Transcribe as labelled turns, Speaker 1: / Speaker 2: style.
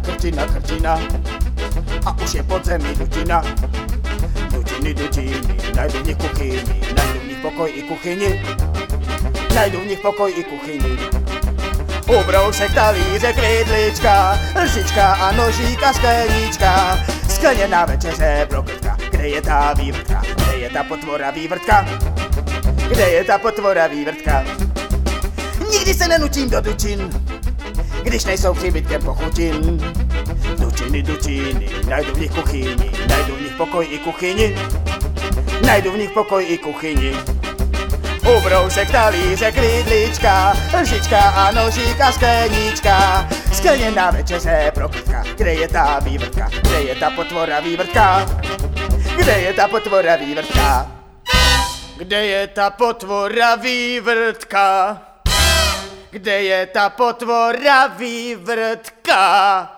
Speaker 1: krčina, krčina. A už je pod zemi dutina. Dutiny, dutiny, najdu v nich kuchyni, najdu v nich pokoj i kuchyni. Najdu v nich pokoj i kuchyni. Ubrousek, talířek, vidlička, lžička a nožík a sklenička. Skleněná večeře pro krtka, kde je ta vývrtka, kde je ta potvora vývrtka, kde je ta potvora vývrtka. Nikdy se nenutím do dučin, když nejsou příbytkem pochutin. Dučiny, dučiny, najdu v nich kuchyni, najdu v nich pokoj i kuchyni, najdu v nich pokoj i kuchyni. Ubrousek, talířek, vidlička, lžička a nožík a skleníčka. Skleněná večeře pro krtka, kde je ta vývrtka, kde je ta potvora vývrtka, kde je ta potvora vývrtka. Kde je ta potvora vývrtka? Kde je ta potvora vývrtka?